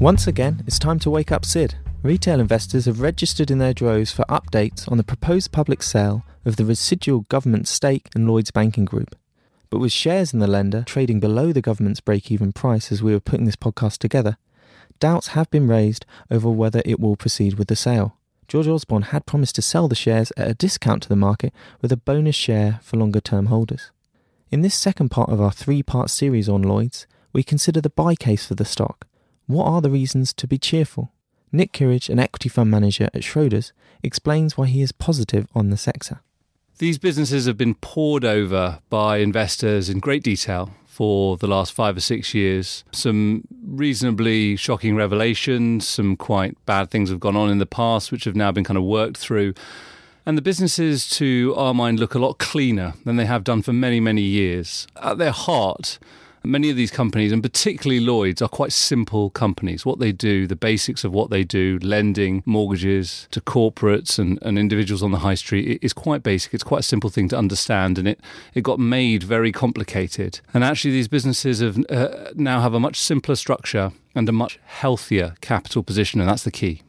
Once again, it's time to wake up Sid. Retail investors have registered in their droves for updates on the proposed public sale of the residual government stake in Lloyds Banking Group. But with shares in the lender trading below the government's break even price as we were putting this podcast together, doubts have been raised over whether it will proceed with the sale. George Osborne had promised to sell the shares at a discount to the market with a bonus share for longer term holders. In this second part of our three part series on Lloyds, we consider the buy case for the stock. What are the reasons to be cheerful? Nick Kirrage, an equity fund manager at Schroders, explains why he is positive on the sector. These businesses have been pored over by investors in great detail for the last five or six years. Some reasonably shocking revelations, some quite bad things have gone on in the past, which have now been kind of worked through. And the businesses, to our mind, look a lot cleaner than they have done for many, many years. At their heart, many of these companies, and particularly Lloyd's, are quite simple companies. What they do, the basics of what they do, lending mortgages to corporates and, and individuals on the high street, is quite basic. It's quite a simple thing to understand, and it, it got made very complicated. And actually, these businesses have uh, now have a much simpler structure and a much healthier capital position, and that's the key.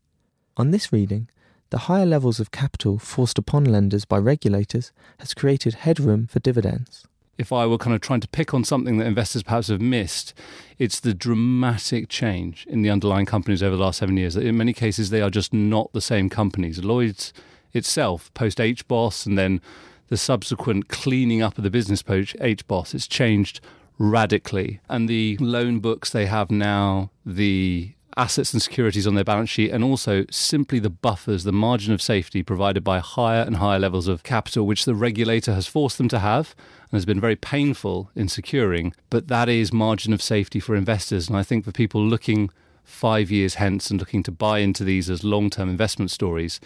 On this reading, the higher levels of capital forced upon lenders by regulators has created headroom for dividends. If I were kind of trying to pick on something that investors perhaps have missed, it's the dramatic change in the underlying companies over the last seven years. In many cases, they are just not the same companies. Lloyd's itself, post H HBOS, and then the subsequent cleaning up of the business post H HBOS, it's changed radically. And the loan books they have now, the assets and securities on their balance sheet, and also simply the buffers, the margin of safety provided by higher and higher levels of capital, which the regulator has forced them to have and has been very painful in securing. But that is margin of safety for investors. And I think for people looking five years hence and looking to buy into these as long term investment stories,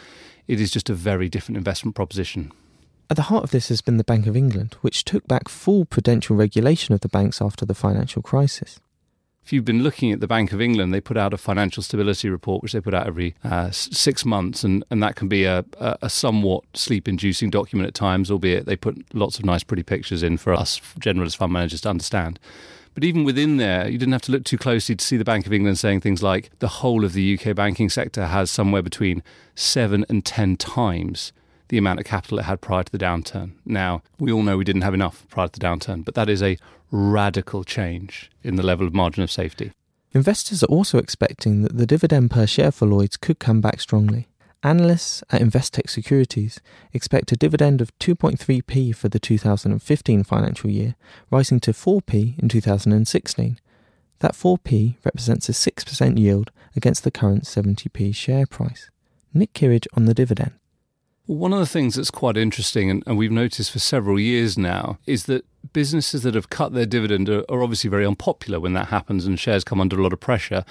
it is just a very different investment proposition. At the heart of this has been the Bank of England, which took back full prudential regulation of the banks after the financial crisis if you've been looking at the Bank of England, they put out a financial stability report, which they put out every uh, six months, and, and that can be a, a somewhat sleep inducing document at times, albeit they put lots of nice, pretty pictures in for us generalist fund managers to understand. But even within there, you didn't have to look too closely to see the Bank of England saying things like the whole of the UK banking sector has somewhere between seven and 10 times the amount of capital it had prior to the downturn. Now, we all know we didn't have enough prior to the downturn, but that is a radical change in the level of margin of safety. Investors are also expecting that the dividend per share for Lloyds could come back strongly. Analysts at Investec Securities expect a dividend of 2.3p for the 2015 financial year, rising to 4p in 2016. That 4p represents a 6% yield against the current 70p share price. Nick Kirrage on the dividend. One of the things that's quite interesting, and, and, we've noticed for several years now, is that businesses that have cut their dividend are, are, obviously very unpopular when that happens and shares come under a lot of pressure.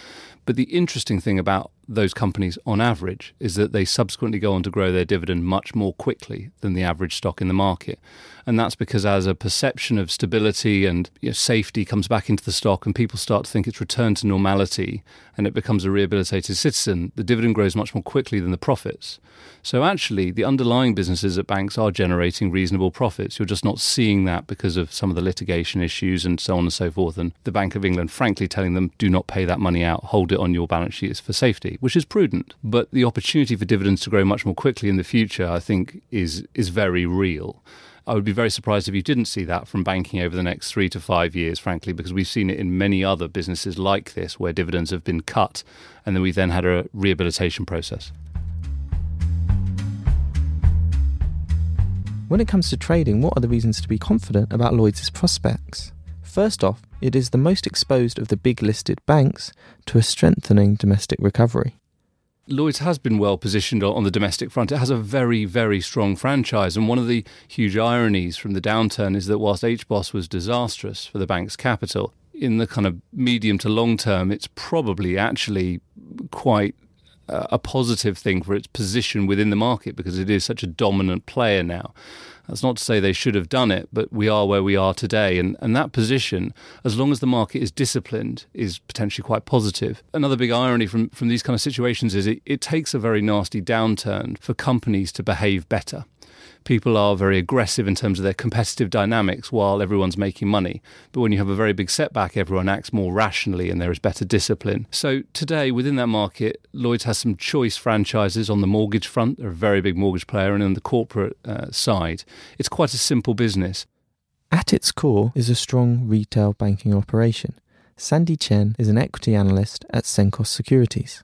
But the interesting thing about those companies on average is that they subsequently go on to grow their dividend much more quickly than the average stock in the market. And that's because as a perception of stability and you know, safety comes back into the stock and people start to think it's returned to normality and it becomes a rehabilitated citizen, the dividend grows much more quickly than the profits. So actually, the underlying businesses at banks are generating reasonable profits. You're just not seeing that because of some of the litigation issues and so on and so forth. And the Bank of England, frankly, telling them, do not pay that money out, hold it on your balance sheet for safety, which is prudent. But the opportunity for dividends to grow much more quickly in the future, I think, is, is very real. I would be very surprised if you didn't see that from banking over the next three to five years, frankly, because we've seen it in many other businesses like this where dividends have been cut and then we've then had a rehabilitation process. When it comes to trading, what are the reasons to be confident about Lloyds' prospects? First off, it is the most exposed of the big listed banks to a strengthening domestic recovery. Lloyds has been well positioned on the domestic front. It has a very, very strong franchise. And one of the huge ironies from the downturn is that whilst HBOS was disastrous for the bank's capital, in the kind of medium to long term, it's probably actually quite a positive thing for its position within the market because it is such a dominant player now. That's not to say they should have done it, but we are where we are today. And, and that position, as long as the market is disciplined, is potentially quite positive. Another big irony from, from these kind of situations is it, it takes a very nasty downturn for companies to behave better. People are very aggressive in terms of their competitive dynamics while everyone's making money. But when you have a very big setback, everyone acts more rationally and there is better discipline. So today, within that market, Lloyds has some choice franchises on the mortgage front. They're a very big mortgage player. And on the corporate uh, side, it's quite a simple business. At its core is a strong retail banking operation. Sandy Chen is an equity analyst at Cenkos Securities.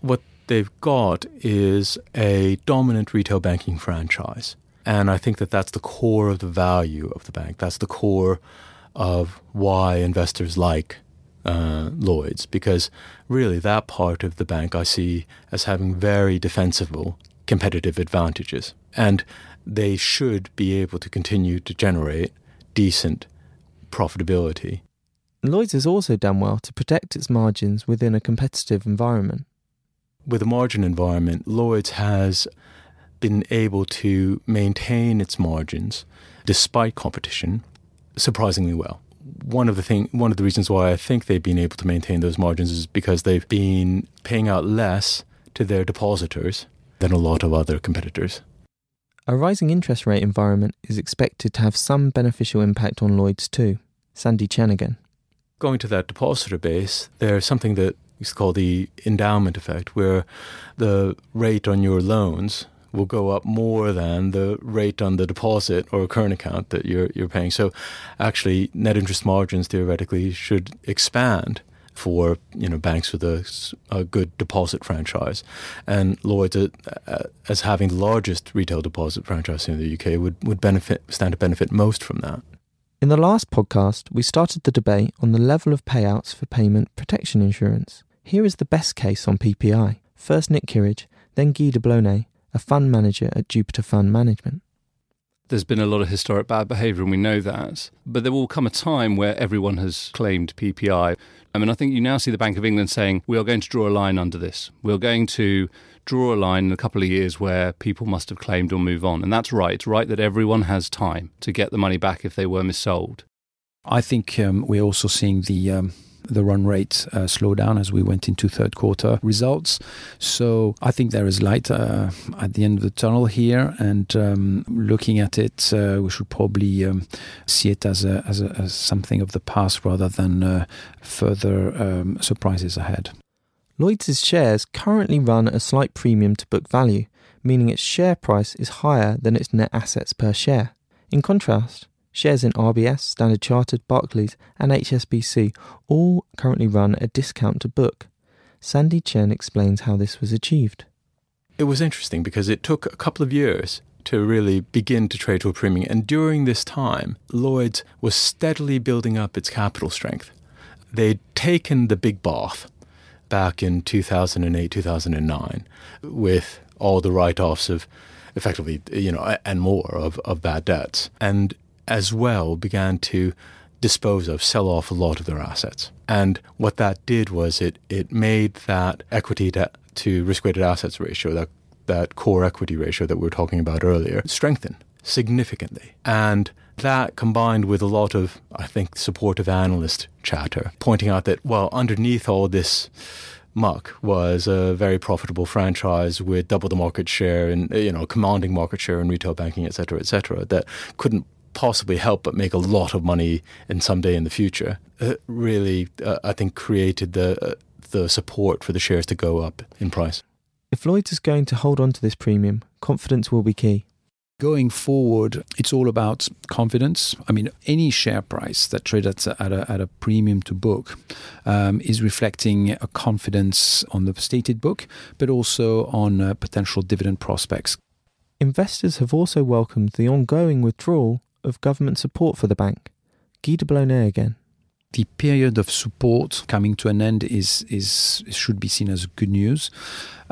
What they've got is a dominant retail banking franchise. And I think that that's the core of the value of the bank. That's the core of why investors like uh, Lloyd's, because really that part of the bank I see as having very defensible competitive advantages. And they should be able to continue to generate decent profitability. Lloyds has also done well to protect its margins within a competitive environment. With a margin environment, Lloyds has been able to maintain its margins despite competition surprisingly well. One of the thing, one of the reasons why I think they've been able to maintain those margins is because they've been paying out less to their depositors than a lot of other competitors. A rising interest rate environment is expected to have some beneficial impact on Lloyds too. Sandy Chen again. Going to that depositor base, there's something that is called the endowment effect, where the rate on your loans will go up more than the rate on the deposit or current account that you're you're paying. So actually net interest margins theoretically should expand for you know banks with a, a good deposit franchise, and Lloyd's uh, as having the largest retail deposit franchise in the UK would would benefit stand to benefit most from that. In the last podcast, we started the debate on the level of payouts for payment protection insurance. Here is the best case on PPI. First Nick Kirrage, then Guy de Blonay, a fund manager at Jupiter Fund Management there's been a lot of historic bad behaviour, and we know that. But there will come a time where everyone has claimed PPI. I mean, I think you now see the Bank of England saying, we are going to draw a line under this. We're going to draw a line in a couple of years where people must have claimed or move on. And that's right. It's right that everyone has time to get the money back if they were missold. I think um, we're also seeing the um, the run rate uh, slow down as we went into third quarter results. So I think there is light uh, at the end of the tunnel here, and um, looking at it, uh, we should probably um, see it as a, as, a, as something of the past rather than uh, further um, surprises ahead. Lloyds' shares currently run at a slight premium to book value, meaning its share price is higher than its net assets per share. In contrast, Shares in RBS, Standard Chartered, Barclays, and HSBC all currently run a discount to book. Sandy Chen explains how this was achieved. It was interesting because it took a couple of years to really begin to trade to a premium. And during this time, Lloyd's was steadily building up its capital strength. They'd taken the big bath back in 2008, 2009 with all the write offs of effectively, you know, and more of, of bad debts. And as well began to dispose of, sell off a lot of their assets. And what that did was it, it made that equity to, to risk weighted assets ratio, that, that core equity ratio that we were talking about earlier, strengthen significantly. And that combined with a lot of, I think, supportive analyst chatter, pointing out that, well, underneath all this muck was a very profitable franchise with double the market share and, you know, commanding market share in retail banking, et cetera, et cetera, that couldn't possibly help but make a lot of money in someday in the future, uh, really, uh, I think, created the uh, the support for the shares to go up in price. If Lloyds is going to hold on to this premium, confidence will be key. Going forward, it's all about confidence. I mean, any share price that trades at, a, at a premium to book um, is reflecting a confidence on the stated book, but also on uh, potential dividend prospects. Investors have also welcomed the ongoing withdrawal of government support for the bank. Guy de Blonay again. The period of support coming to an end is, is should be seen as good news.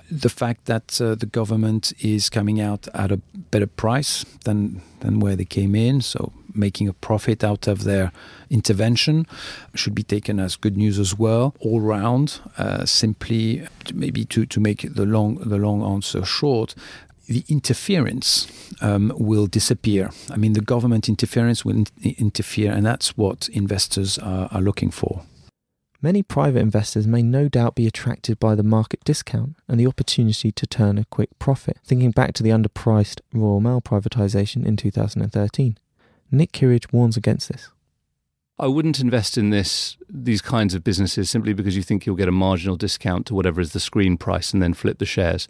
The fact that uh, the government is coming out at a better price than than where they came in, so making a profit out of their intervention, should be taken as good news as well. All round, uh, simply maybe to, to make the long the long answer short, the interference um, will disappear. I mean, the government interference will in- interfere, and that's what investors are, are looking for. Many private investors may no doubt be attracted by the market discount and the opportunity to turn a quick profit, thinking back to the underpriced Royal Mail privatisation in 2013. Nick Kirrage warns against this. I wouldn't invest in this these kinds of businesses simply because you think you'll get a marginal discount to whatever is the screen price and then flip the shares.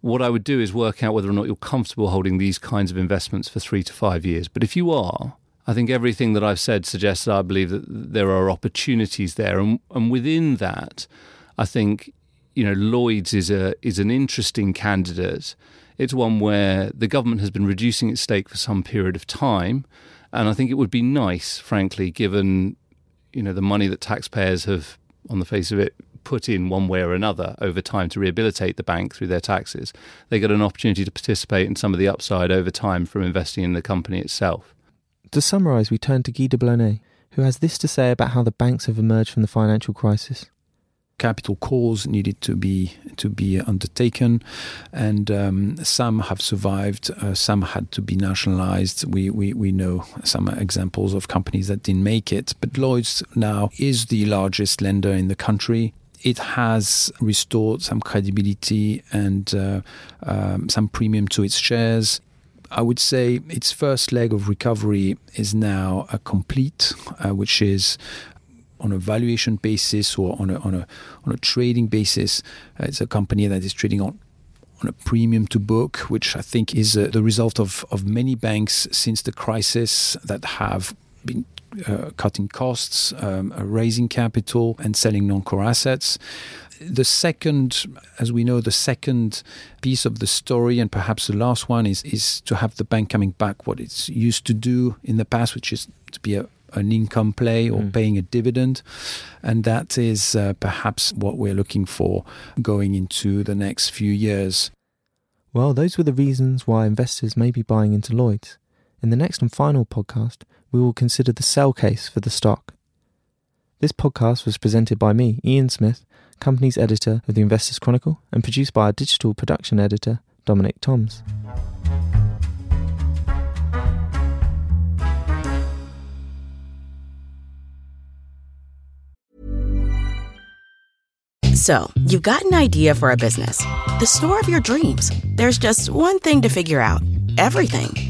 What I would do is work out whether or not you're comfortable holding these kinds of investments for 3 to 5 years. But if you are, I think everything that I've said suggests that I believe that there are opportunities there, and, and within that, I think you know Lloyd's is a is an interesting candidate. It's one where the government has been reducing its stake for some period of time, and I think it would be nice, frankly, given you know the money that taxpayers have, on the face of it, put in one way or another over time to rehabilitate the bank through their taxes. They get an opportunity to participate in some of the upside over time from investing in the company itself. To summarise, we turn to Guy de Blonay, who has this to say about how the banks have emerged from the financial crisis. Capital calls needed to be to be undertaken, and um, some have survived. Uh, some had to be nationalized. We, we we know some examples of companies that didn't make it. But Lloyd's now is the largest lender in the country it has restored some credibility and uh, um, some premium to its shares. I would say its first leg of recovery is now complete, uh, which is on a valuation basis or on a on a on a trading basis. Uh, it's a company that is trading on on a premium to book, which I think is uh, the result of of many banks since the crisis that have been uh, cutting costs, um, uh, raising capital, and selling non-core assets the second, as we know, the second piece of the story, and perhaps the last one, is is to have the bank coming back what it's used to do in the past, which is to be a an income play or mm. paying a dividend. And that is uh, perhaps what we're looking for going into the next few years. Well, those were the reasons why investors may be buying into Lloyd's. In the next and final podcast, we will consider the sell case for the stock. This podcast was presented by me, Ian Smith, company's editor of the Investors Chronicle, and produced by our digital production editor, Dominic Toms. So, you've got an idea for a business the store of your dreams. There's just one thing to figure out everything.